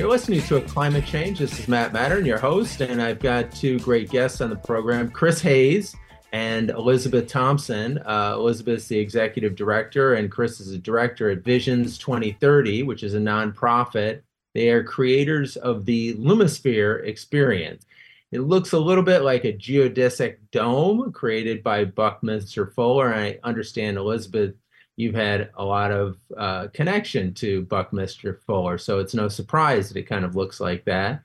You're listening to a climate change. This is Matt Matern, your host, and I've got two great guests on the program: Chris Hayes and Elizabeth Thompson. Uh, Elizabeth is the executive director, and Chris is a director at Visions 2030, which is a nonprofit. They are creators of the Lumisphere experience. It looks a little bit like a geodesic dome created by Buckminster Fuller. I understand, Elizabeth, you've had a lot of uh, connection to Buckminster Fuller, so it's no surprise that it kind of looks like that.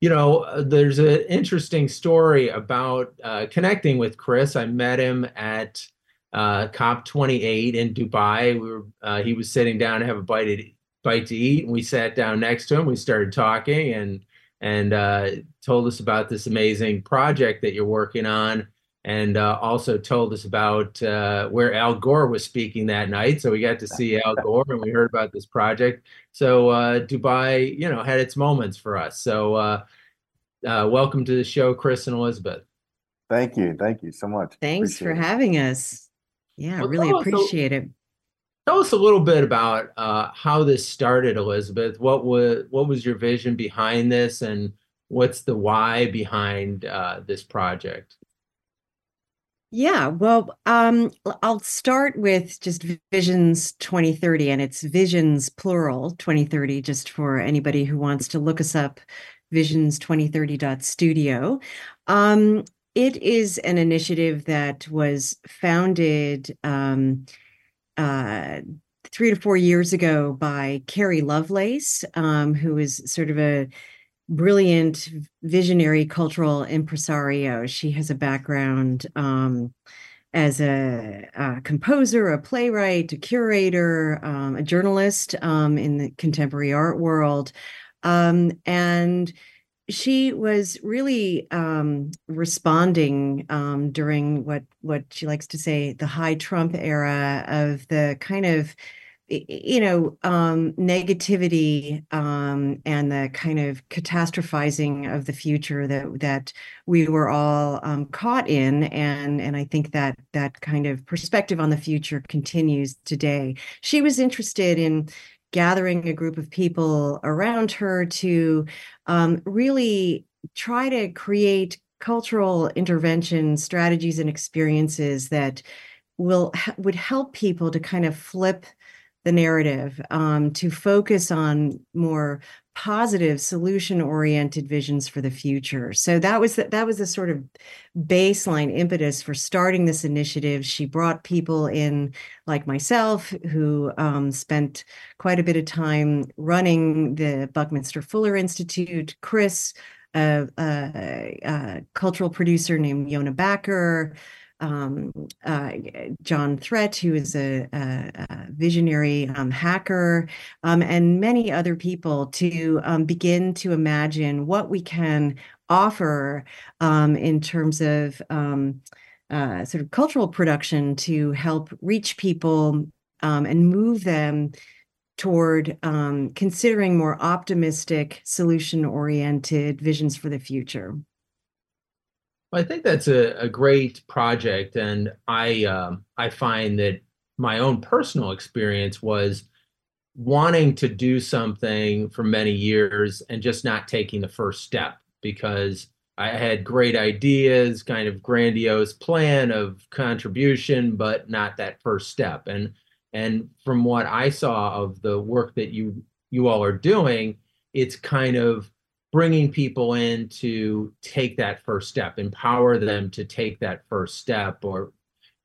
You know, uh, there's an interesting story about uh, connecting with Chris. I met him at uh, COP28 in Dubai. We were, uh, he was sitting down to have a bite to, bite to eat, and we sat down next to him. We started talking, and and uh, told us about this amazing project that you're working on, and uh, also told us about uh, where Al Gore was speaking that night. So we got to see Al Gore, and we heard about this project. So uh, Dubai, you know, had its moments for us. So uh, uh, welcome to the show, Chris and Elizabeth. Thank you, thank you so much. Thanks appreciate for it. having us. Yeah, well, really appreciate it. Tell us a little bit about uh, how this started, Elizabeth. What was what was your vision behind this, and what's the why behind uh, this project? Yeah, well, um, I'll start with just Visions 2030, and it's Visions plural 2030, just for anybody who wants to look us up, visions2030.studio. Um, it is an initiative that was founded. Um, uh, three to four years ago by Carrie Lovelace, um, who is sort of a brilliant visionary cultural impresario. She has a background um, as a, a, composer, a playwright, a curator, um, a journalist um, in the contemporary art world. Um, and she was really um, responding um, during what what she likes to say the high Trump era of the kind of you know um, negativity um, and the kind of catastrophizing of the future that that we were all um, caught in and and I think that that kind of perspective on the future continues today. She was interested in gathering a group of people around her to um, really try to create cultural intervention strategies and experiences that will would help people to kind of flip the narrative um, to focus on more positive solution oriented visions for the future. So that was the, that was the sort of baseline impetus for starting this initiative. She brought people in like myself who um, spent quite a bit of time running the buckminster fuller institute. Chris a, a, a cultural producer named yona backer um, uh, John Threat, who is a, a, a visionary um, hacker, um, and many other people to um, begin to imagine what we can offer um, in terms of um, uh, sort of cultural production to help reach people and move them toward considering more optimistic, solution oriented visions for the future. I think that's a, a great project, and I um, I find that my own personal experience was wanting to do something for many years and just not taking the first step because I had great ideas, kind of grandiose plan of contribution, but not that first step. And and from what I saw of the work that you you all are doing, it's kind of bringing people in to take that first step, empower them to take that first step, or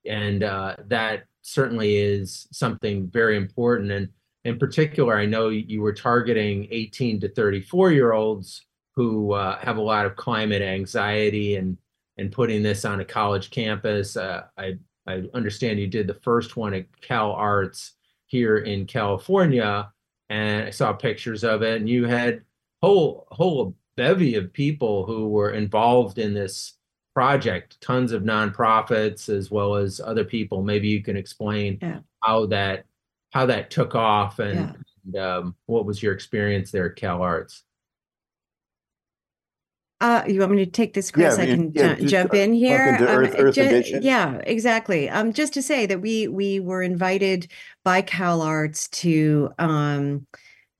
and uh, that certainly is something very important. And in particular, I know you were targeting 18 to 34 year olds who uh, have a lot of climate anxiety and and putting this on a college campus. Uh, I I understand you did the first one at Cal Arts here in California, and I saw pictures of it, and you had whole whole bevy of people who were involved in this project tons of nonprofits as well as other people maybe you can explain yeah. how that how that took off and, yeah. and um, what was your experience there at cal arts uh, you want me to take this, Chris? Yeah, I can yeah, ju- jump in here. Um, Earth, Earth ju- yeah, exactly. Um, just to say that we we were invited by Cal Arts to um,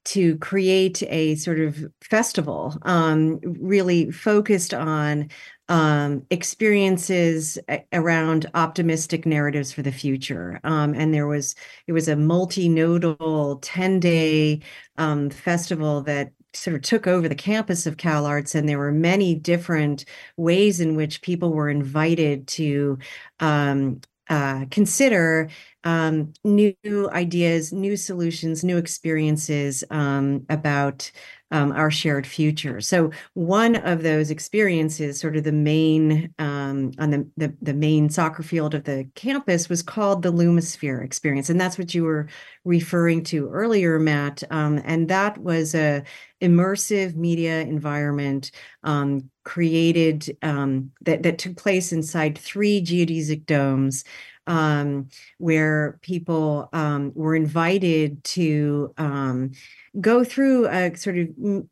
to create a sort of festival, um, really focused on um, experiences around optimistic narratives for the future. Um, and there was it was a multi-nodal 10-day um, festival that sort of took over the campus of Cal Arts, and there were many different ways in which people were invited to um, uh, consider um, new ideas, new solutions, new experiences um, about um, our shared future. So one of those experiences, sort of the main um, on the, the, the main soccer field of the campus, was called the Lumisphere experience, and that's what you were referring to earlier, Matt. Um, and that was a immersive media environment um, created um, that that took place inside three geodesic domes um, where people um, were invited to um, go through a sort of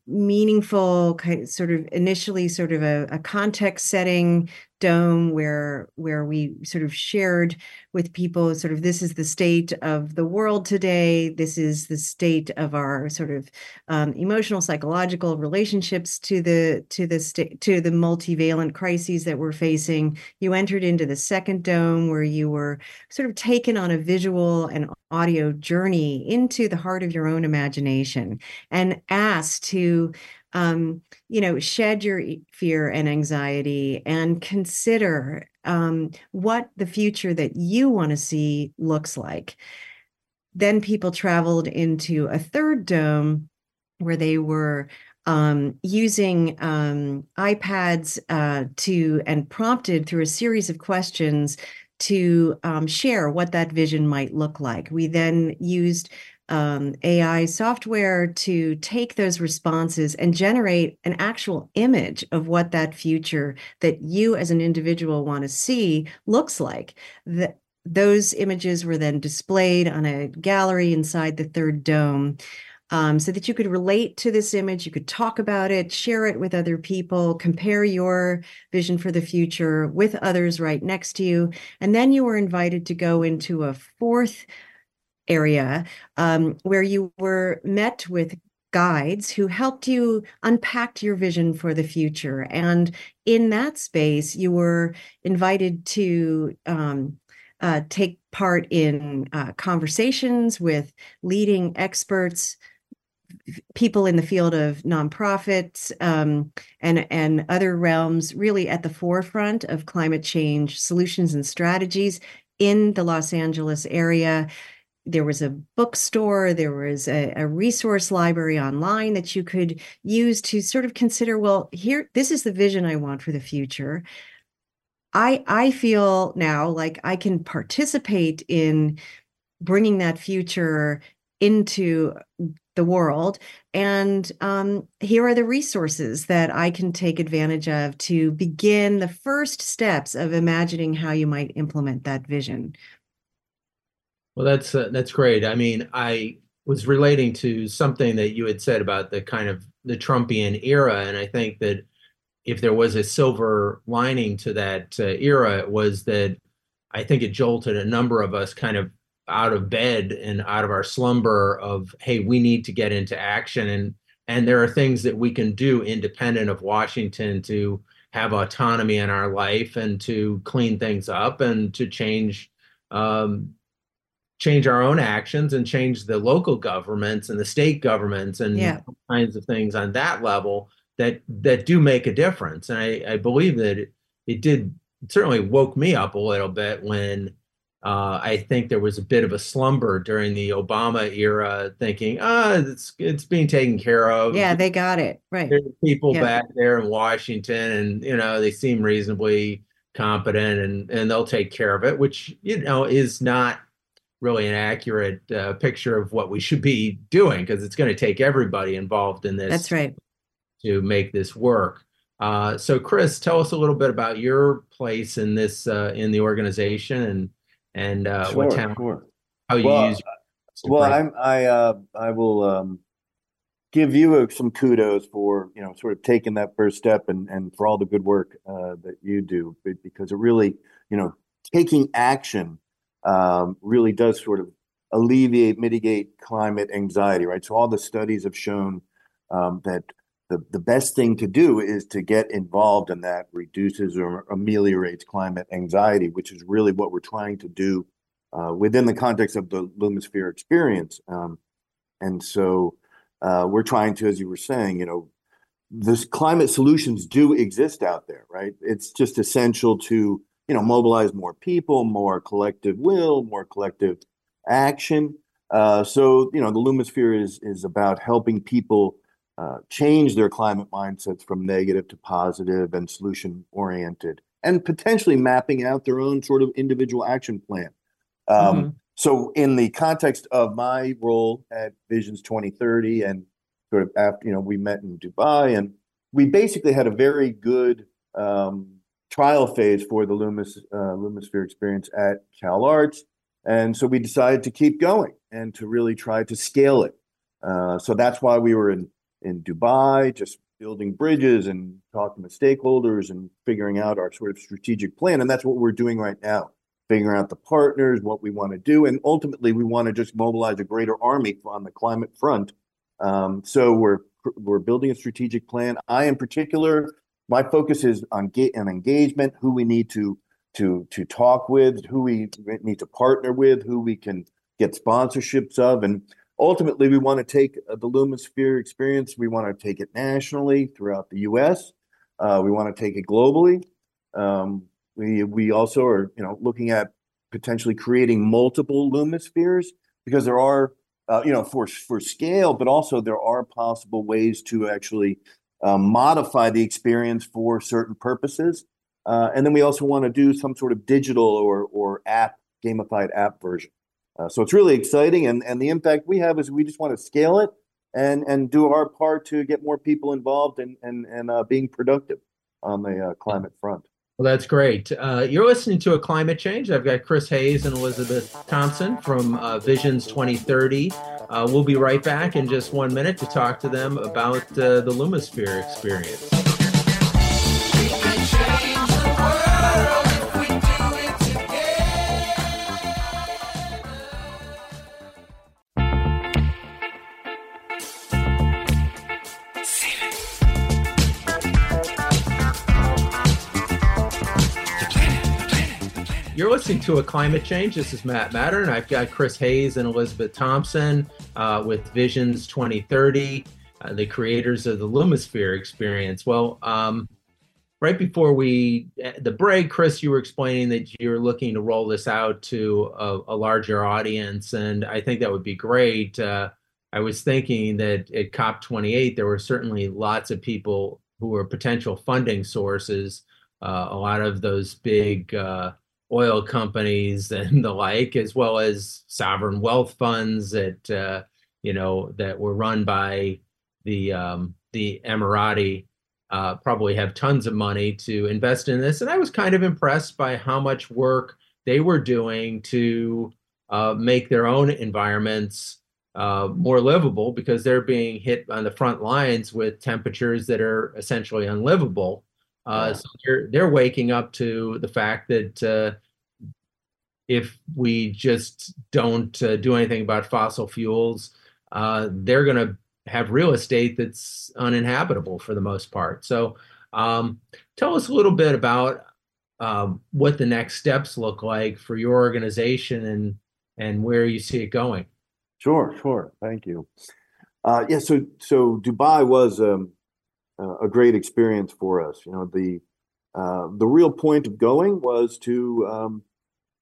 meaningful, sort of initially sort of a, a context setting dome where where we sort of shared with people sort of this is the state of the world today. This is the state of our sort of um, emotional psychological relationships to the to the state to the multivalent crises that we're facing. You entered into the second dome where you were sort of taken on a visual and audio journey into the heart of your own imagination and asked to um, you know, shed your fear and anxiety and consider um, what the future that you want to see looks like. Then people traveled into a third dome where they were um, using um, iPads uh, to and prompted through a series of questions to um, share what that vision might look like. We then used um, AI software to take those responses and generate an actual image of what that future that you as an individual want to see looks like. That those images were then displayed on a gallery inside the third dome. Um, so that you could relate to this image, you could talk about it, share it with other people, compare your vision for the future with others right next to you. And then you were invited to go into a fourth area um, where you were met with guides who helped you unpack your vision for the future. And in that space, you were invited to um, uh, take part in uh, conversations with leading experts, people in the field of nonprofits um, and and other realms, really at the forefront of climate change solutions and strategies in the Los Angeles area there was a bookstore, there was a, a, resource library online that you could use to sort of consider, well, here, this is the vision I want for the future. I I feel now like I can participate in bringing that future into the world. And um, here are the resources that I can take advantage of to begin the first steps of imagining how you might implement that vision. Well, that's uh, that's great. I mean, I was relating to something that you had said about the kind of the Trumpian era, and I think that if there was a silver lining to that uh, era, it was that I think it jolted a number of us kind of out of bed and out of our slumber of hey, we need to get into action, and and there are things that we can do independent of Washington to have autonomy in our life and to clean things up and to change um, change our own actions and change the local governments and the state governments and yeah. kinds of things on that level that that do make a difference. And I, I believe that it, it did it certainly woke me up a little bit when uh, I think there was a bit of a slumber during the Obama era, thinking, ah, oh, it's it's being taken care of. Yeah, they got it right. There's people yeah. back there in Washington, and you know they seem reasonably competent, and and they'll take care of it, which you know is not really an accurate uh, picture of what we should be doing because it's going to take everybody involved in this. That's right. To make this work. Uh, so, Chris, tell us a little bit about your place in this uh, in the organization and and uh, sure, what town, sure. how you well, use. Well, I'm, I uh, I will um, give you some kudos for you know sort of taking that first step and and for all the good work uh, that you do because it really you know taking action um, really does sort of alleviate, mitigate climate anxiety, right? So all the studies have shown um, that the, the best thing to do is to get involved in that reduces or ameliorates climate anxiety, which is really what we're trying to do uh, within the context of the Lumisphere experience. Um, and so uh, we're trying to, as you were saying, you know, this climate solutions do exist out there, right? It's just essential to, you know, mobilize more people, more collective will, more collective action. Uh, so, you know, the Lumisphere is is about helping people uh, change their climate mindsets from negative to positive and solution oriented, and potentially mapping out their own sort of individual action plan. Um, mm-hmm. So, in the context of my role at Visions 2030 and sort of after, you know, we met in Dubai and we basically had a very good um, trial phase for the Lumis, uh, Lumisphere experience at Cal Arts. And so we decided to keep going and to really try to scale it. Uh, so that's why we were in, in Dubai, just building bridges and talking to stakeholders and figuring out our sort of strategic plan. And that's what we're doing right now, figuring out the partners, what we want to do. And ultimately, we want to just mobilize a greater army on the climate front um, so we're we're building a strategic plan. I, in particular, my focus is on get on engagement, who we need to to to talk with, who we need to partner with, who we can get sponsorships of, and ultimately, we want to take the Lumisphere experience. We want to take it nationally throughout the U.S. Uh, we want to take it globally. Um, we we also are you know looking at potentially creating multiple Lumispheres because there are uh, you know, for for scale, but also there are possible ways to actually uh, modify the experience for certain purposes. Uh, and then we also want to do some sort of digital or or app gamified app version. Uh, so it's really exciting, and and the impact we have is we just want to scale it and and do our part to get more people involved and and and uh, being productive on the uh, climate front. Well, that's great. Uh, you're listening to a climate change. I've got Chris Hayes and Elizabeth Thompson from uh, Visions 2030. Uh, we'll be right back in just one minute to talk to them about uh, the Lumisphere experience. Listening to a climate change. This is Matt Matern, and I've got Chris Hayes and Elizabeth Thompson uh, with Visions 2030, uh, the creators of the Lumisphere experience. Well, um, right before we the break, Chris, you were explaining that you're looking to roll this out to a, a larger audience, and I think that would be great. Uh, I was thinking that at COP28 there were certainly lots of people who were potential funding sources. Uh, a lot of those big uh, oil companies and the like, as well as sovereign wealth funds that uh, you know that were run by the um, the Emirati. Uh, probably have tons of money to invest in this, and I was kind of impressed by how much work they were doing to uh, make their own environments uh, more livable because they're being hit on the front lines with temperatures that are essentially unlivable. Uh, so they're they're waking up to the fact that uh, if we just don't uh, do anything about fossil fuels, uh, they're going to have real estate that's uninhabitable for the most part. So, um, tell us a little bit about um, what the next steps look like for your organization and and where you see it going. Sure, sure. Thank you. Uh, yeah, so so Dubai was um, a great experience for us. You know, the uh, the real point of going was to um,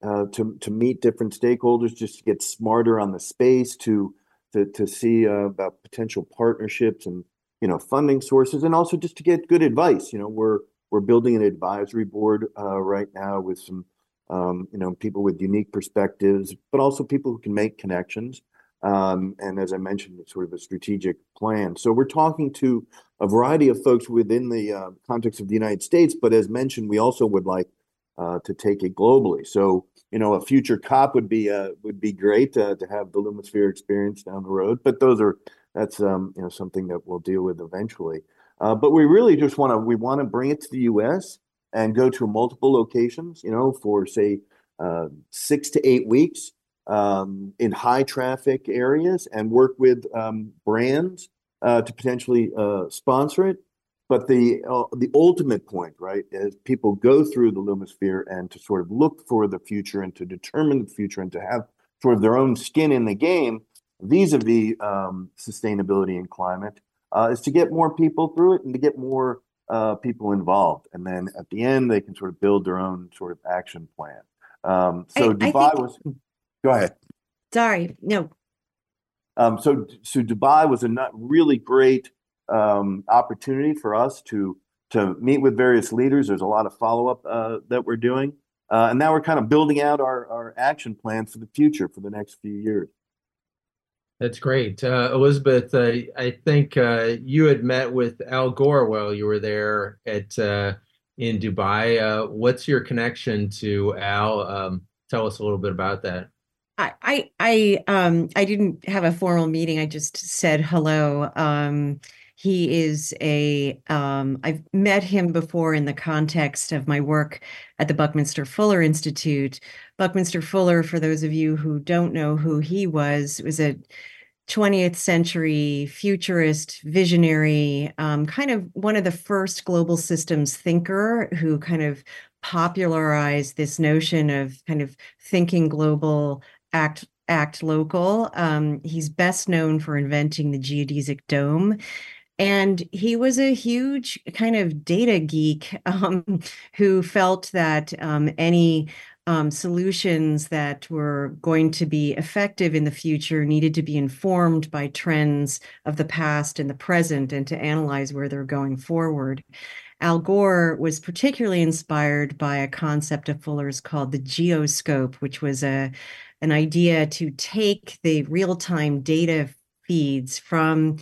uh, to to meet different stakeholders, just to get smarter on the space, to to to see uh, about potential partnerships and you know funding sources, and also just to get good advice. You know, we're we're building an advisory board uh, right now with some um, you know people with unique perspectives, but also people who can make connections. Um, and as I mentioned, it's sort of a strategic plan. So we're talking to a variety of folks within the uh, context of the United States, but as mentioned, we also would like uh, to take it globally. So you know, a future COP would be uh, would be great to have the Lumisphere experience down the road. But those are that's um, you know something that we'll deal with eventually. Uh, but we really just want to we want to bring it to the U.S. and go to multiple locations. You know, for say uh, six to eight weeks. Um, in high traffic areas and work with um, brands uh, to potentially uh, sponsor it. But the uh, the ultimate point, right, is people go through the Lumisphere and to sort of look for the future and to determine the future and to have sort of their own skin in the game vis-a-vis um, sustainability and climate uh, is to get more people through it and to get more uh, people involved. And then at the end, they can sort of build their own sort of action plan. Um, so I- I Dubai think- was, go ahead. Sorry, no, Um, so, so Dubai was a not really great um, opportunity for us to to meet with various leaders. There's a lot of follow up uh, that we're doing, uh, and now we're kind of building out our our action plan for the future for the next few years. That's great. Uh, Elizabeth, uh, I think uh, you had met with Al Gore while you were there at uh, in Dubai. Uh, what's your connection to Al? Um, tell us a little bit about that. I, I, I, um, I didn't have a formal meeting. I just said hello. Um, he is a, um, I've met him before in the context of my work at the Buckminster Fuller Institute. Buckminster Fuller, for those of you who don't know who he was, was a 20th century futurist visionary, um, kind of one of the first global systems thinker who kind of popularized this notion of kind of thinking global act act local. Um, he's best known for inventing the geodesic dome. And he was a huge kind of data geek um, who felt that um, any um, solutions that were going to be effective in the future needed to be informed by trends of the past and the present and to analyze where they're going forward. Al Gore was particularly inspired by a concept of Fuller's called the geoscope, which was a an idea to take the real-time data feeds from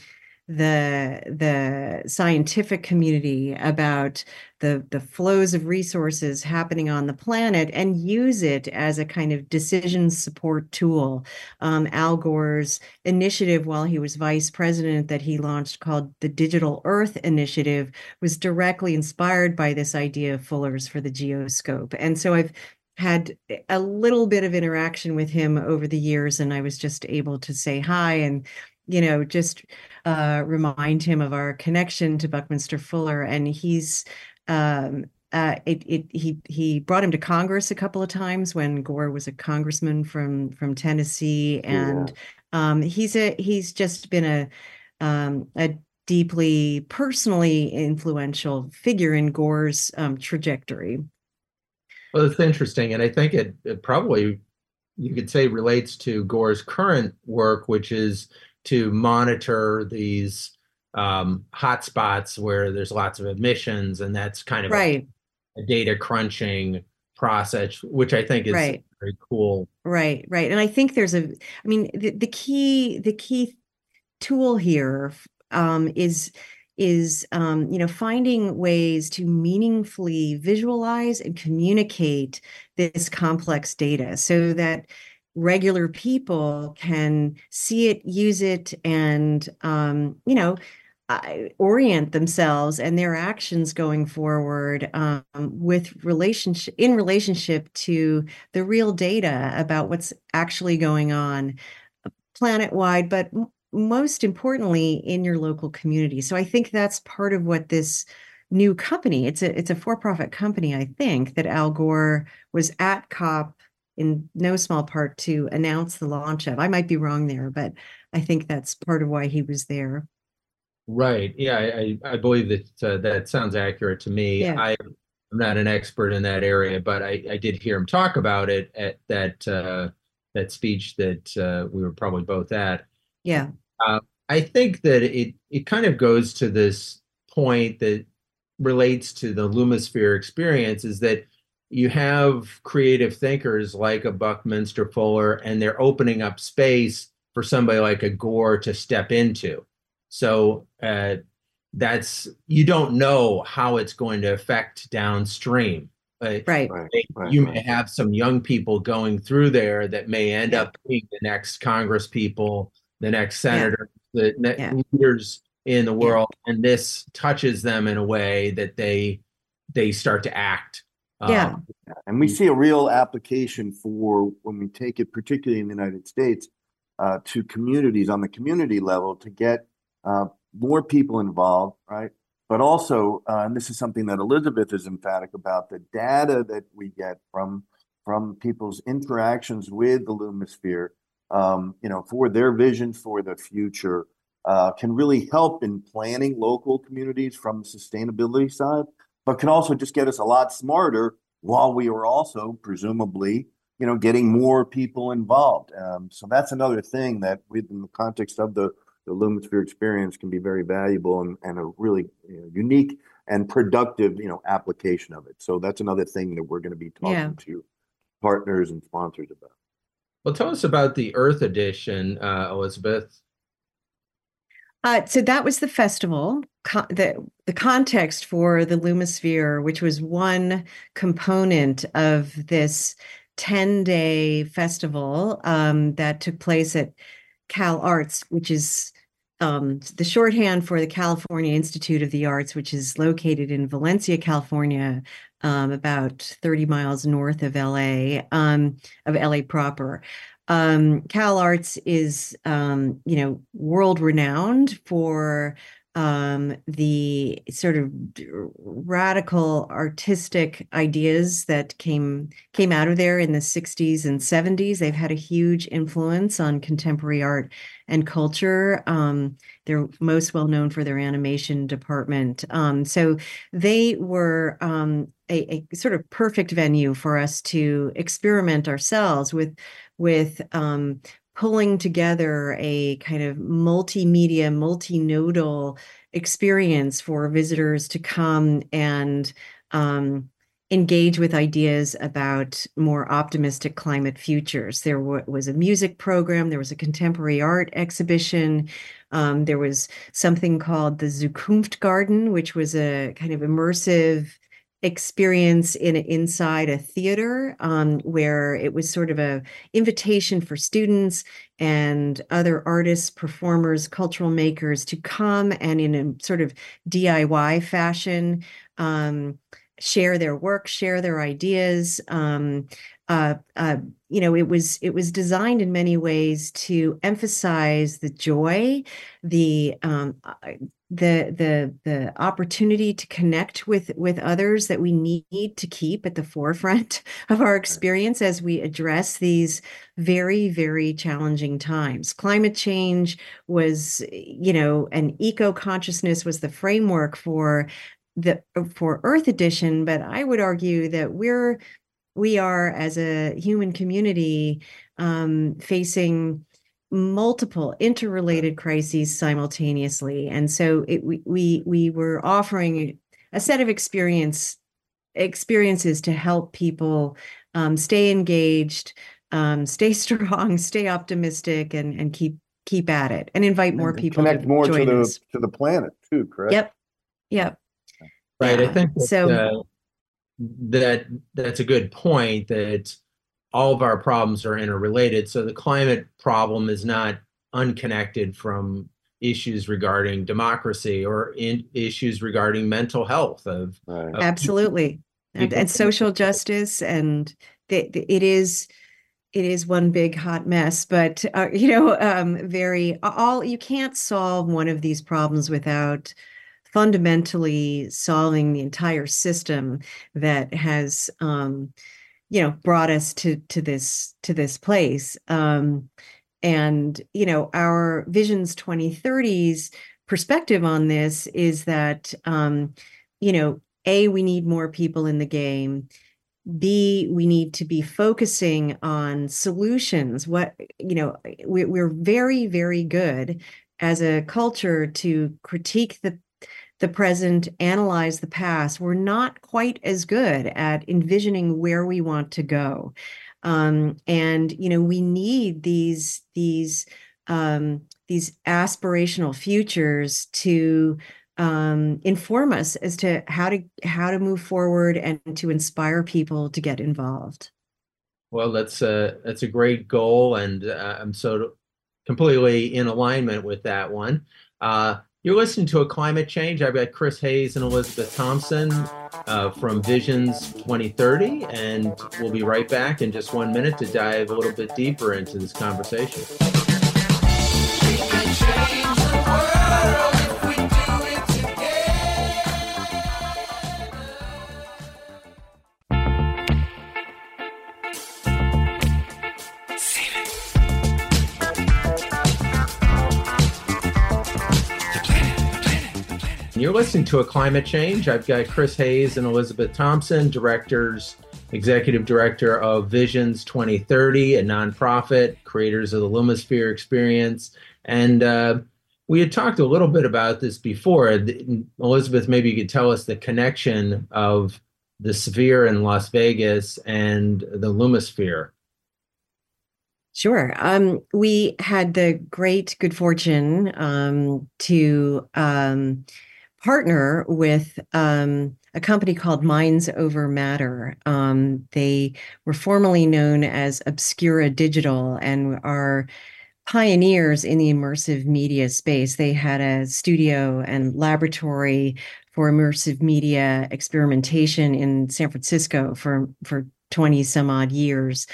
the the scientific community about the the flows of resources happening on the planet and use it as a kind of decision support tool. Um, Al Gore's initiative while he was vice president that he launched called the Digital Earth Initiative was directly inspired by this idea of Fuller's for the geoscope. And so I've had a little bit of interaction with him over the years and I was just able to say hi and you know just uh, remind him of our connection to Buckminster Fuller. And he's um, uh, it, it he he brought him to Congress a couple of times when Gore was a congressman from from Tennessee. And um, he's a he's just been a um, a deeply personally influential figure in Gore's um, trajectory. Well, it's interesting, and I think it, it probably you could say relates to Gore's current work, which is to monitor these um, hotspots where there's lots of emissions, and that's kind of a- a, data crunching process, which I think is Right. very cool. right, right. And I think there's a, I mean, the, the key the key tool here um, is is um, you know finding ways to meaningfully visualize and communicate this complex data so that regular people can see it use it and um, you know uh, orient themselves and their actions going forward um, with relationship in relationship to the real data about what's actually going on planet wide but most importantly in your local community so i think that's part of what this new company it's a it's a for-profit company i think that al gore was at cop in no small part to announce the launch of i might be wrong there but i think that's part of why he was there Right. Yeah, I, I I believe that uh, that sounds accurate to me. Yeah. I, I'm not an expert in that area, but I, I did hear him talk about it at that uh, that speech that uh, we were probably both at. yeah I think that it it kind of goes to this point that relates to the Lumisphere experience is that you have creative thinkers like a Buckminster Fuller, and they're opening up space for somebody like a Gore to step into. So uh, that's you don't know how it's going to affect downstream. Uh, right Right, they- right, you right. may have some young people going through there that may end Yeah. up being the next Congress people, the next senator, the next Yeah. leaders in the Yeah. world, and this touches them in a way that they they start to act. Yeah. Um, And we see a real application for when we take it, particularly in the United States, uh, to communities on the community level to get uh, more people involved, right? But also, uh, and this is something that Elizabeth is emphatic about, the data that we get from from people's interactions with the Lumisphere, um, you know, for their vision for the future, uh, can really help in planning local communities from the sustainability side, but can also just get us a lot smarter while we are also presumably, you know, getting more people involved. Um, so that's another thing that within the context of the, the Lumisphere experience can be very valuable and, and a really you know, unique and productive, you know, application of it. So that's another thing that we're going to be talking Yeah. to partners and sponsors about. Well, tell us about the Earth Edition, uh, Elizabeth. Uh, so that was the festival. The The context for the Lumisphere, which was one component of this 10 day festival um, that took place at Cal Arts, which is um, the shorthand for the California Institute of the Arts, which is located in Valencia, California, um, about 30 miles north of LA, um, of LA proper. Um, Cal Arts is, um, you know, world renowned for um, the sort of radical artistic ideas that came came out of there in the 60s and 70s. They've had a huge influence on contemporary art and culture. Um, they're most well known for their animation department. Um, so they were um, a, a sort of perfect venue for us to experiment ourselves with with um, pulling together a kind of multimedia, multinodal experience for visitors to come and um, engage with ideas about more optimistic climate futures. There wa- was a music program, there was a contemporary art exhibition, um, there was something called the Zukunft Garden, which was a kind of immersive experience in inside a theater um, where it was sort of a invitation for students and other artists performers cultural makers to come and in a sort of diy fashion um, share their work share their ideas. Um, uh, uh, you know it was it was designed in many ways to emphasize the joy the um, uh, the the the opportunity to connect with with others that we need to keep at the forefront of our experience as we address these very very challenging times. Climate change was you know and eco consciousness was the framework for the for earth edition but i would argue that we're we are as a human community um, facing multiple interrelated crises simultaneously and so it, we, we we were offering a set of experience experiences to help people um, stay engaged um, stay strong stay optimistic and and keep keep at it and invite more And people Connect to more to the, us. to the planet too, correct? yep yep Right. I think that, so- uh, that that's a good point that all of our problems are interrelated. So the climate problem is not unconnected from issues regarding democracy or in issues regarding mental health of, Right. of absolutely and, people- and social justice and the, the- it is it is one big hot mess but uh, you know um very all you can't solve one of these problems without fundamentally solving the entire system that has um you know brought us to to this to this place. Um and you know our visions 2030s perspective on this is that um you know a we need more people in the game. B we need to be focusing on solutions. What you know we, we're very very good as a culture to critique the the present analyze the past we're not quite as good at envisioning where we want to go um, and you know we need these these um, these aspirational futures to um, inform us as to how to how to move forward and to inspire people to get involved. Well, that's a that's a great goal, and uh, I'm so completely in alignment with that one. Uh, You're listening to a climate change. I've got Chris Hayes and Elizabeth Thompson uh, from Visions 2030, and we'll be right back in just one minute to dive a little bit deeper into this conversation. You're listening to a climate change. I've got Chris Hayes and Elizabeth Thompson, directors, executive director of Visions 2030, a nonprofit, creators of the Lumisphere experience. And uh, we had talked a little bit about this before. Elizabeth, maybe you could tell us the connection of the sphere in Las Vegas and the Lumisphere. Sure. Um, we had the great good fortune um, to um, partner with um, a company called Minds Over Matter. Um, they were formerly known as Obscura Digital and are pioneers in the immersive media space. They had a studio and laboratory for immersive media experimentation in San Francisco for for 20 some odd years.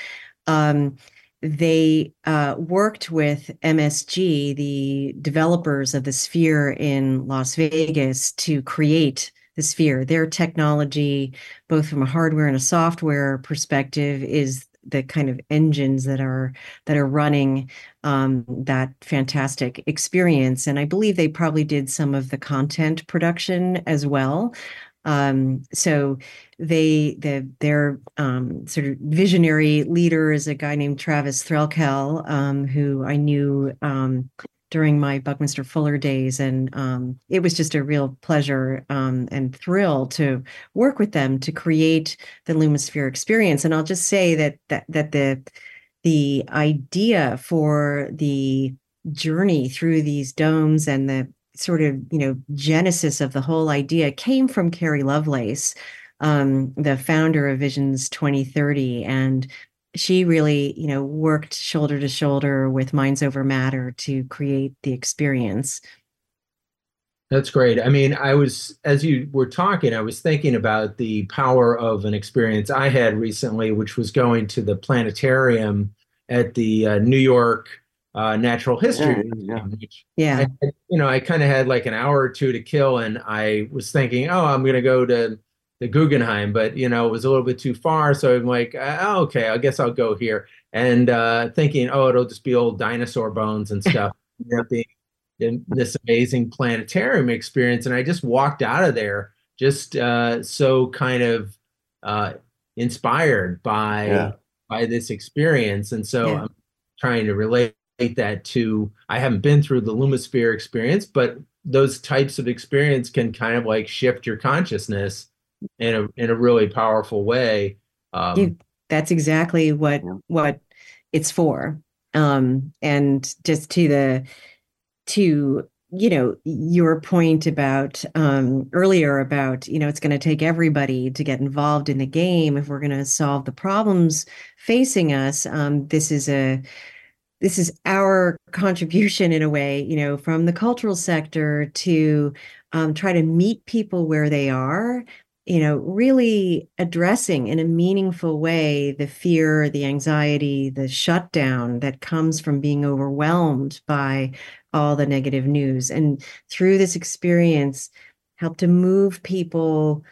Um, they uh, worked with MSG, the developers of the Sphere in Las Vegas, to create the Sphere. Their technology, both from a hardware and a software perspective, is the kind of engines that are that are running um, that fantastic experience. And I believe they probably did some of the content production as well. Um, so they the their um, sort of visionary leader is a guy named Travis Threlkel, um, who I knew um, during my Buckminster Fuller days, and um, it was just a real pleasure um, and thrill to work with them to create the Lumisphere experience. And I'll just say that that that the the idea for the journey through these domes and the sort of you know genesis of the whole idea came from Carrie Lovelace, um, the founder of Visions 2030, and she really you know worked shoulder to shoulder with Minds Over Matter to create the experience. That's great. I mean, I was, as you were talking, I was thinking about the power of an experience I had recently, which was going to the planetarium at the uh, New York uh, natural history. Yeah. yeah. I, you know, I kind of had like an hour or two to kill, and I was thinking, oh, I'm going to go to the Guggenheim, but you know, it was a little bit too far. So I'm like, oh, okay, I guess I'll go here. And uh, thinking, oh, it'll just be old dinosaur bones and stuff. being this amazing planetarium experience, and I just walked out of there just uh, so kind of uh, inspired by yeah. by this experience, and so yeah. I'm trying to relate that to I haven't been through the Lumisphere experience, but those types of experience can kind of like shift your consciousness in a in a really powerful way. Um, you, that's exactly what what it's for. Um, and just to the to you know your point about um, earlier about you know it's going to take everybody to get involved in the game if we're going to solve the problems facing us um, this is a this is our contribution in a way, you know, from the cultural sector to um, try to meet people where they are, you know, really addressing in a meaningful way the fear, the anxiety, the shutdown that comes from being overwhelmed by all the negative news. And through this experience, help to move people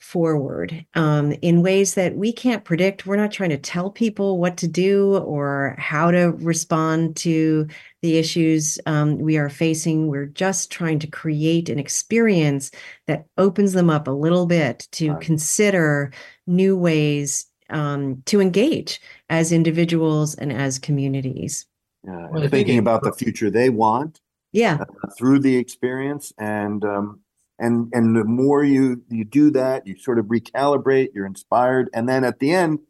forward um, in ways that we can't predict. We're not trying to tell people what to do or how to respond to the issues um, we are facing. We're just trying to create an experience that opens them up a little bit to right. consider new ways um, to engage as individuals and as communities. Yeah, well, thinking about the future they want. Yeah. Uh, through the experience and um, and and the more you you do that you sort of recalibrate you're inspired and then at the end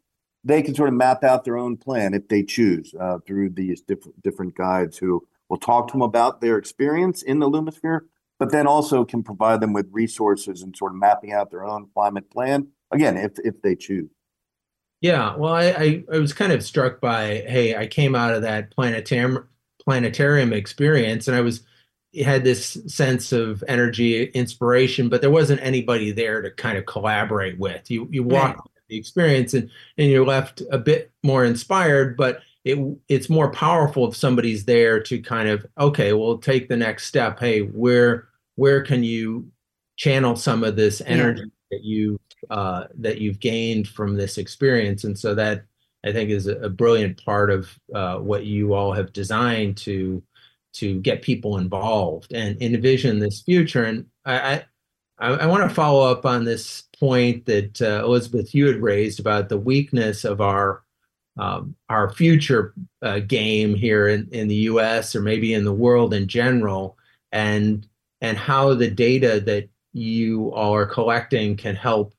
they can sort of map out their own plan if they choose uh, through these different different guides who will talk to them about their experience in the lumisphere but then also can provide them with resources and sort of mapping out their own climate plan again if if they choose. Yeah well i i, I was kind of struck by hey i came out of that planetarium planetarium experience and i was had this sense of energy, inspiration, but there wasn't anybody there to kind of collaborate with. You you walked right. the experience and and you're left a bit more inspired, but it it's more powerful if somebody's there to kind of okay, we'll take the next step. Hey, where where can you channel some of this energy yeah. that you uh, that you've gained from this experience? And so that I think is a, a brilliant part of uh, what you all have designed to to get people involved and envision this future. And I I, I want to follow up on this point that uh, Elizabeth you had raised about the weakness of our um, our future uh, game here in, in the U.S. or maybe in the world in general, and and how the data that you all are collecting can help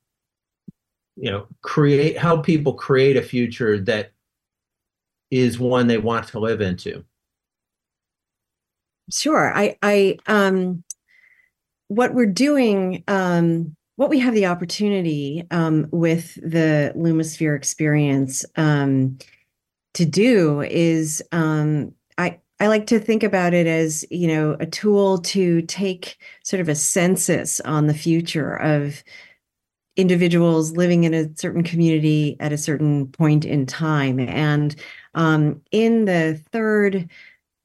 you know create help people create a future that is one they want to live into sure. I i um what we're doing um what we have the opportunity um, with the Lumisphere experience um, to do is um, I I like to think about it as you know a tool to take sort of a census on the future of individuals living in a certain community at a certain point in time. And um, in the third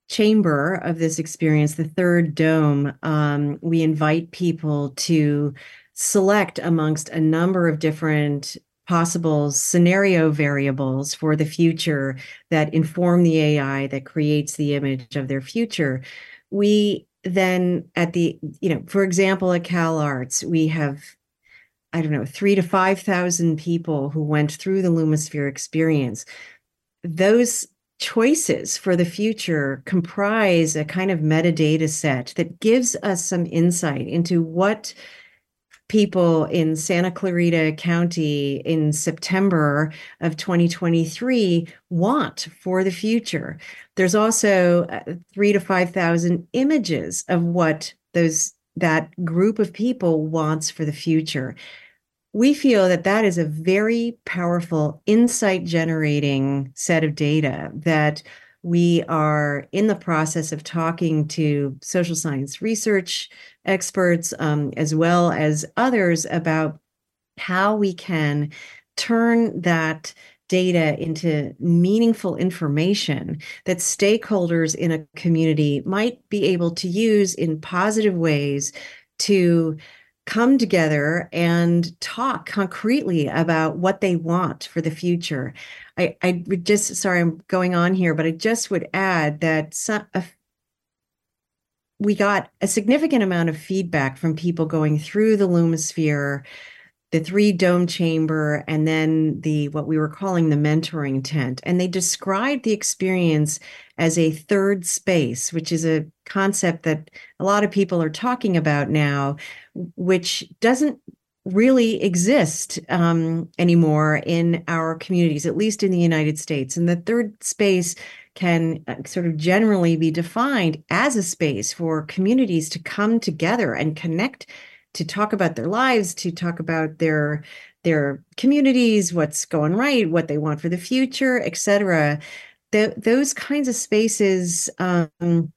chamber of this experience the third dome um, we invite people to select amongst a number of different possible scenario variables for the future that inform the AI that creates the image of their future. We then at the, you know, for example, at Cal Arts, we have, I don't know, three to 5,000 people who went through the Lumisphere experience. Those choices for the future comprise a kind of metadata set that gives us some insight into what people in Santa Clarita County in September of 2023 want for the future. There's also uh, three to 5,000 images of what those that group of people wants for the future. We feel that that is a very powerful insight generating set of data that we are in the process of talking to social science research experts, um, as well as others, about how we can turn that data into meaningful information that stakeholders in a community might be able to use in positive ways to come together and talk concretely about what they want for the future. I, I would just, sorry, I'm going on here, but I just would add that some, we got a significant amount of feedback from people going through the Lumisphere, the three dome chamber, and then the what we were calling the mentoring tent. And they described the experience as a third space, which is a concept that a lot of people are talking about now, which doesn't really exist um, anymore in our communities, at least in the United States. And the third space can uh, sort of generally be defined as a space for communities to come together and connect to talk about their lives to talk about their their communities what's going right what they want for the future etc those kinds of spaces um,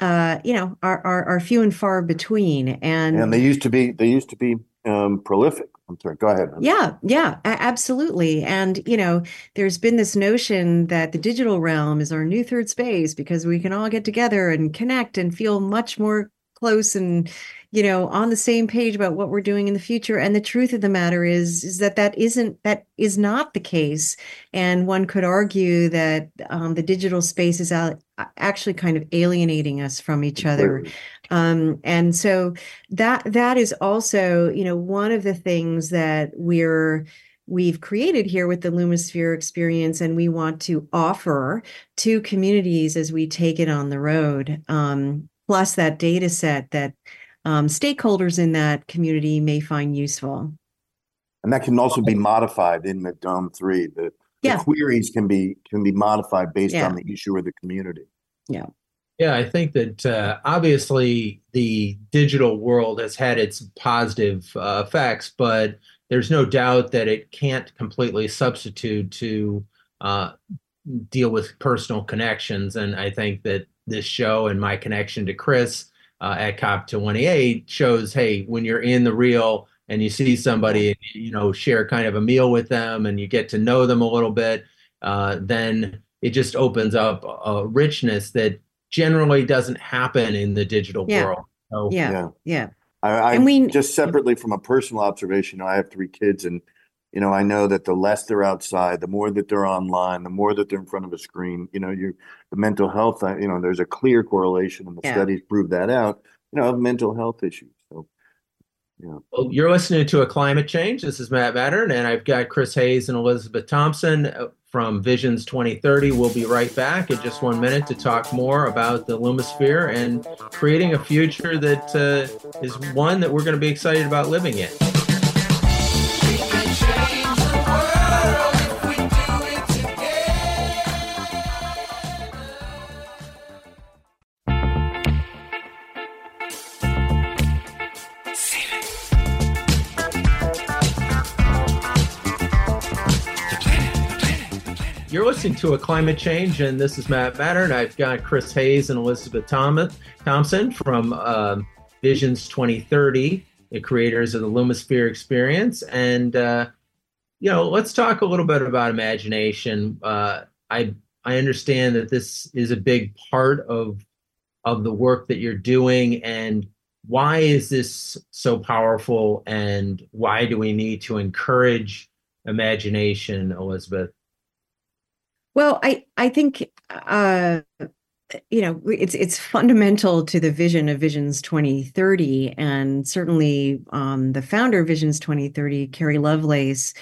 uh, you know are, are, are few and far between and and they used to be they used to be um, prolific I'm sorry, go ahead. Yeah, yeah, absolutely. And, you know, there's been this notion that the digital realm is our new third space because we can all get together and connect and feel much more close and you know on the same page about what we're doing in the future. And the truth of the matter is is that that isn't that is not the case. And one could argue that um, the digital space is out, actually kind of alienating us from each other. Um, and so that that is also you know one of the things that we're we've created here with the Lumisphere experience, and we want to offer to communities as we take it on the road. Um, plus, that data set that um, stakeholders in that community may find useful. And that can also be modified in the Dome three. The, yeah. the queries can be can be modified based yeah. on the issue or the community. Yeah. Yeah, I think that uh, obviously the digital world has had its positive uh, effects, but there's no doubt that it can't completely substitute to uh, deal with personal connections. And I think that this show and my connection to Chris uh, at COP28 shows, hey, when you're in the real and you see somebody, you know, share kind of a meal with them and you get to know them a little bit, uh, then it just opens up a richness that generally doesn't happen in the digital Yeah. world. So, Yeah, Yeah. yeah. I, I And we- just separately from a personal observation, I have three kids and, you know, I know that the less they're outside, the more that they're online, the more that they're in front of a screen, you know, you, the mental health, uh, you know, there's a clear correlation and the Yeah. studies prove that out, you know, of mental health issues. So, you know, Well, you're listening to a climate change. This is Matt Matern, and I've got Chris Hayes and Elizabeth Thompson uh, from Visions 2030. We'll be right back in just one minute to talk more about the Lumisphere and creating a future that uh, is one that we're going to be excited about living in. Listening to a climate change, and this is Matt Matern. I've got Chris Hayes and Elizabeth Thomas, Thompson from um, Visions 2030, the creators of the Lumisphere experience. And, uh, you know, let's talk a little bit about imagination. Uh, I, I understand that this is a big part of, of the work that you're doing. And why is this so powerful? And why do we need to encourage imagination, Elizabeth? Well, I I think uh, you know it's it's fundamental to the vision of Visions 2030, and certainly um, the founder of Visions 2030, Carrie Lovelace.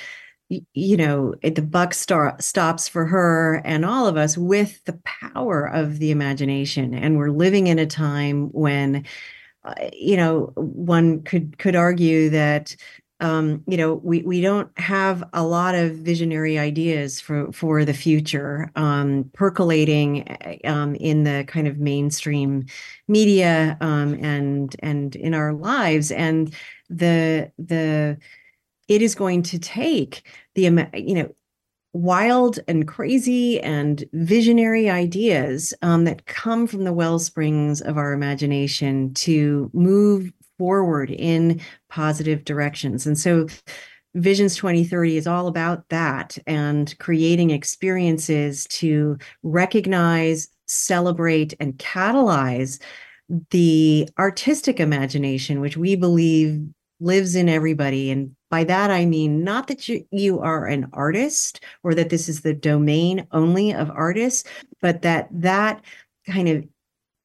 You know, the buck star, stops for her and all of us with the power of the imagination, and we're living in a time when, uh, you know, one could could argue that um, you know, we we don't have a lot of visionary ideas for for the future um, percolating uh, um, in the kind of mainstream media um, and and in our lives, and the the it is going to take the you know wild and crazy and visionary ideas um, that come from the well springs of our imagination to move forward in positive directions. And so Visions 2030 is all about that and creating experiences to recognize, celebrate, and catalyze the artistic imagination, which we believe lives in everybody. And by that, I mean not that you, you are an artist or that this is the domain only of artists, but that that kind of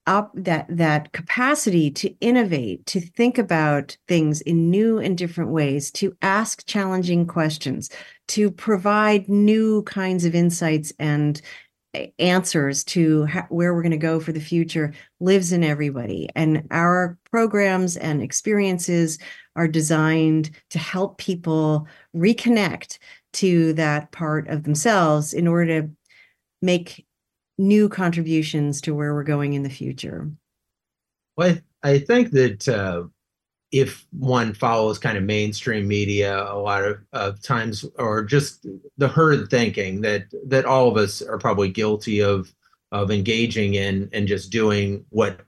up that that capacity to innovate to think about things in new and different ways to ask challenging questions to provide new kinds of insights and eh, answers to ha- where we're going to go for the future lives in everybody. And our programs and experiences are designed to help people reconnect to that part of themselves in order to make new contributions to where we're going in the future. Well, I, think that uh, if one follows kind of mainstream media a lot of, of times, or just the herd thinking that that all of us are probably guilty of of engaging in and just doing what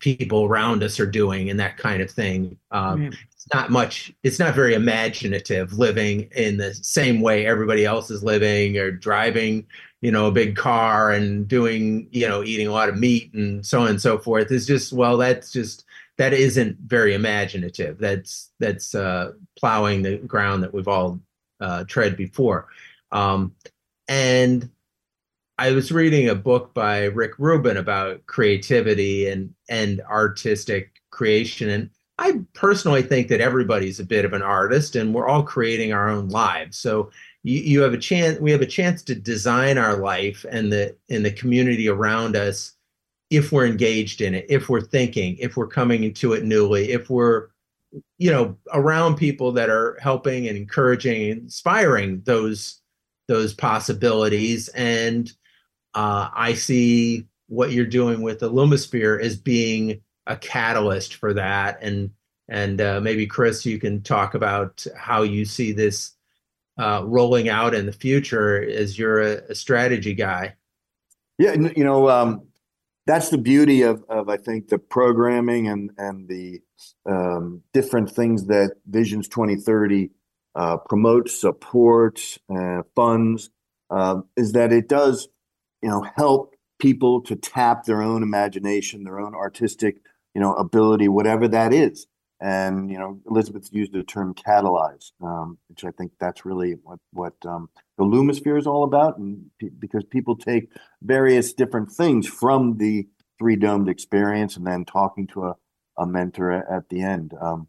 people around us are doing and that kind of thing. Um, Right. It's not much. It's not very imaginative living in the same way everybody else is living or driving you know, a big car and doing, you know, eating a lot of meat and so on and so forth. It's just, well, that's just that isn't very imaginative. That's that's uh, plowing the ground that we've all uh, tread before. Um, and I was reading a book by Rick Rubin about creativity and and artistic creation, and I personally think that everybody's a bit of an artist, and we're all creating our own lives. So you, you have a chance we have a chance to design our life and the in the community around us if we're engaged in it if we're thinking if we're coming into it newly if we're you know around people that are helping and encouraging and inspiring those those possibilities and uh, i see what you're doing with the lumisphere as being a catalyst for that and and uh, maybe chris you can talk about how you see this uh, rolling out in the future as you're a, a strategy guy. Yeah, you know, um, that's the beauty of, of I think the programming and and the um, different things that Visions 2030 uh, promotes, supports, uh, funds, uh, is that it does, you know, help people to tap their own imagination, their own artistic, you know, ability, whatever that is. And you know, Elizabeth used the term catalyze, um, which I think that's really what what um, the Lumisphere is all about, and pe- because people take various different things from the three domed experience, and then talking to a, a mentor at, at the end. Um,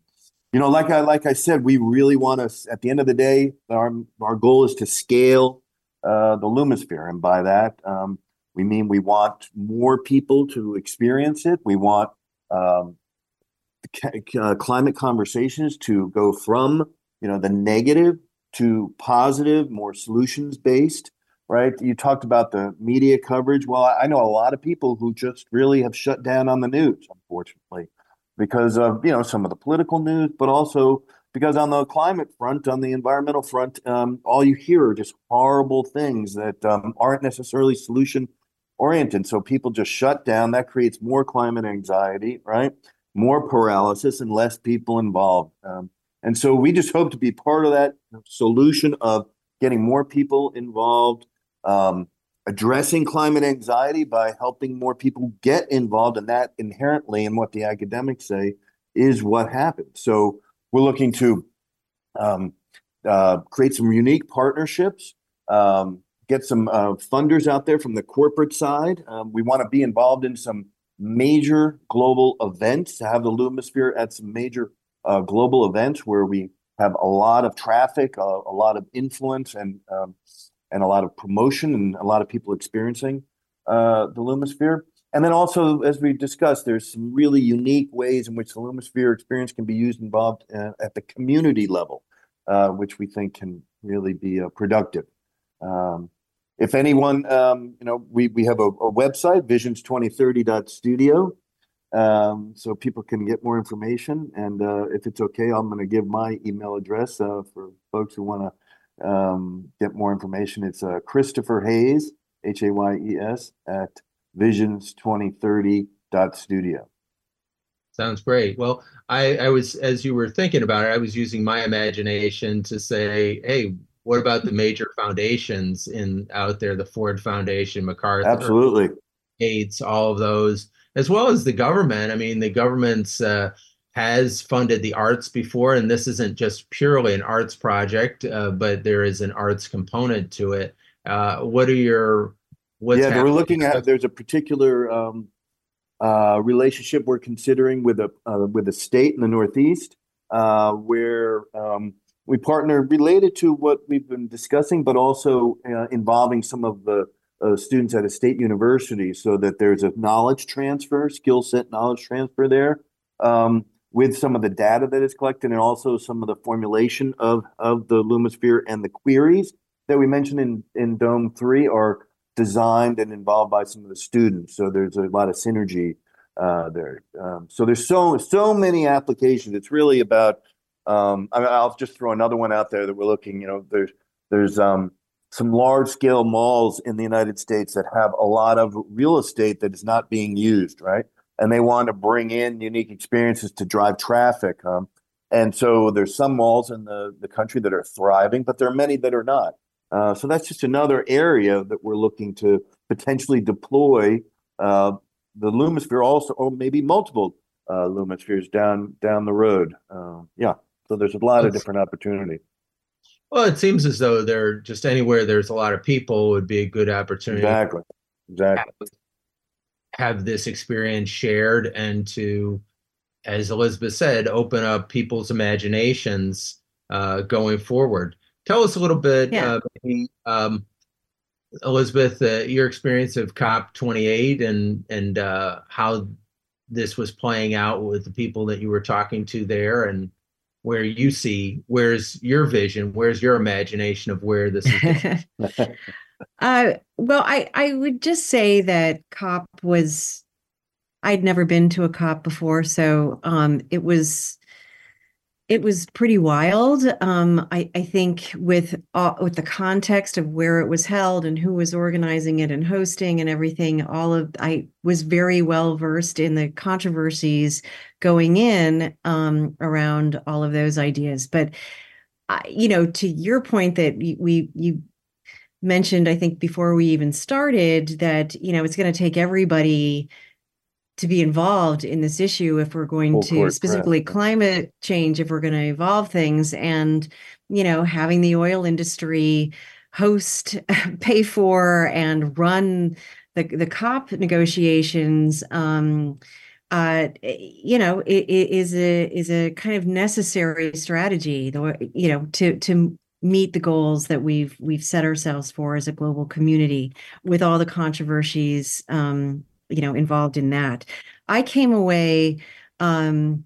you know, like I like I said, we really want to. At the end of the day, our our goal is to scale uh, the Lumisphere, and by that um, we mean we want more people to experience it. We want um, climate conversations to go from you know the negative to positive, more solutions based. Right? You talked about the media coverage. Well, I know a lot of people who just really have shut down on the news, unfortunately, because of you know some of the political news, but also because on the climate front, on the environmental front, um, all you hear are just horrible things that um, aren't necessarily solution oriented. So people just shut down. That creates more climate anxiety, right? More paralysis and less people involved. Um, and so we just hope to be part of that solution of getting more people involved, um, addressing climate anxiety by helping more people get involved. And that inherently, in what the academics say, is what happens. So we're looking to um, uh, create some unique partnerships, um, get some uh, funders out there from the corporate side. Um, we want to be involved in some major global events to have the Lumisphere at some major uh, global events where we have a lot of traffic, a, a lot of influence, and um, and a lot of promotion, and a lot of people experiencing uh, the Lumisphere. And then also, as we discussed, there's some really unique ways in which the Lumisphere experience can be used involved uh, at the community level, uh, which we think can really be uh, productive. Um, if anyone, um, you know, we, we have a, a website, visions2030.studio, um, so people can get more information. And uh, if it's okay, I'm going to give my email address uh, for folks who want to um, get more information. It's uh, Christopher Hayes, H A Y E S, at visions2030.studio. Sounds great. Well, I, I was, as you were thinking about it, I was using my imagination to say, hey, what about the major foundations in out there, the Ford Foundation, MacArthur, Absolutely. Gates, all of those, as well as the government. I mean, the government's uh, has funded the arts before, and this isn't just purely an arts project, uh, but there is an arts component to it. Uh, what are your what's yeah, we're looking at, there's a particular um, uh, relationship we're considering with a, uh, with a state in the Northeast, uh, where um, we partner related to what we've been discussing, but also uh, involving some of the uh, students at a state university so that there's a knowledge transfer, skill set knowledge transfer there. Um, with some of the data that is collected and also some of the formulation of, of the Lumisphere and the queries that we mentioned in, in Dome 3 are designed and involved by some of the students. So there's a lot of synergy uh, there. Um, so there's so so many applications. It's really about. Um, I, I'll just throw another one out there that we're looking. You know, there's there's um, some large scale malls in the United States that have a lot of real estate that is not being used, right? And they want to bring in unique experiences to drive traffic. Um, and so there's some malls in the, the country that are thriving, but there are many that are not. Uh, so that's just another area that we're looking to potentially deploy uh, the Lumisphere also, or maybe multiple uh, Lumispheres down down the road. Uh, yeah, so there's a lot of different opportunity. Well, it seems as though there just anywhere there's a lot of people would be a good opportunity Exactly, exactly. have, have this experience shared and to, as Elizabeth said, open up people's imaginations uh, going forward. Tell us a little bit, Yeah. uh, maybe, um, Elizabeth, uh, your experience of COP 28 and and uh, how this was playing out with the people that you were talking to there, and where you see where's your vision, where's your imagination of where this is. Uh, well, I, I would just say that COP was, I'd never been to a COP before, so um, it was it was pretty wild. Um, I, I think with uh, with the context of where it was held and who was organizing it and hosting and everything, all of I was very well versed in the controversies going in um, around all of those ideas. But I, you know, to your point that we you mentioned, I think before we even started that you know it's going to take everybody to be involved in this issue if we're going Full to specifically press. climate change if we're going to evolve things and you know having the oil industry host pay for and run the the cop negotiations um uh you know it, it is a is a kind of necessary strategy the you know to to meet the goals that we've we've set ourselves for as a global community with all the controversies um you know involved in that. I came away um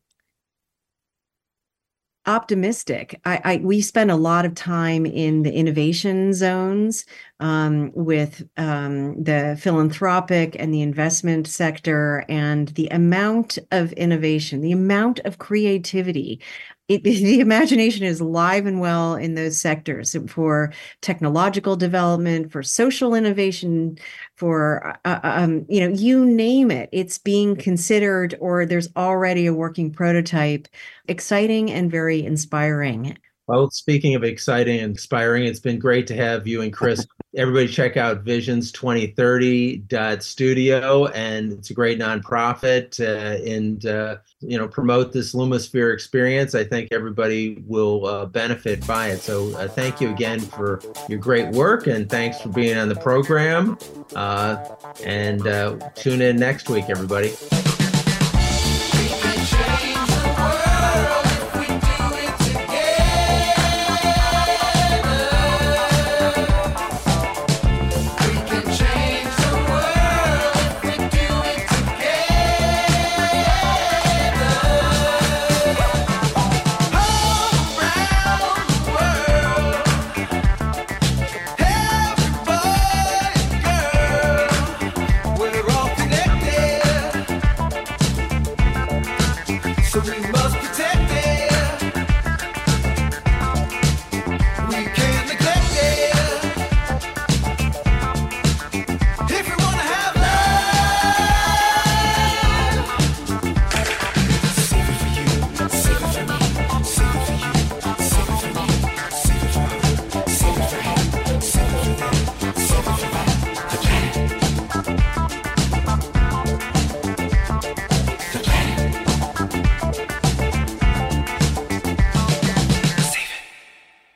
optimistic. I, I we spend a lot of time in the innovation zones um, with um, the philanthropic and the investment sector and the amount of innovation the amount of creativity. It, the imagination is live and well in those sectors for technological development for social innovation for uh, um, you know you name it. It's being considered or there's already a working prototype. Exciting and very inspiring. Well, speaking of exciting and inspiring, it's been great to have you and Chris. Everybody check out visions2030.studio and it's a great nonprofit uh, and uh, you know promote this Lumisphere experience. I think everybody will uh, benefit by it. So uh, thank you again for your great work and thanks for being on the program. Uh, and uh, tune in next week, everybody.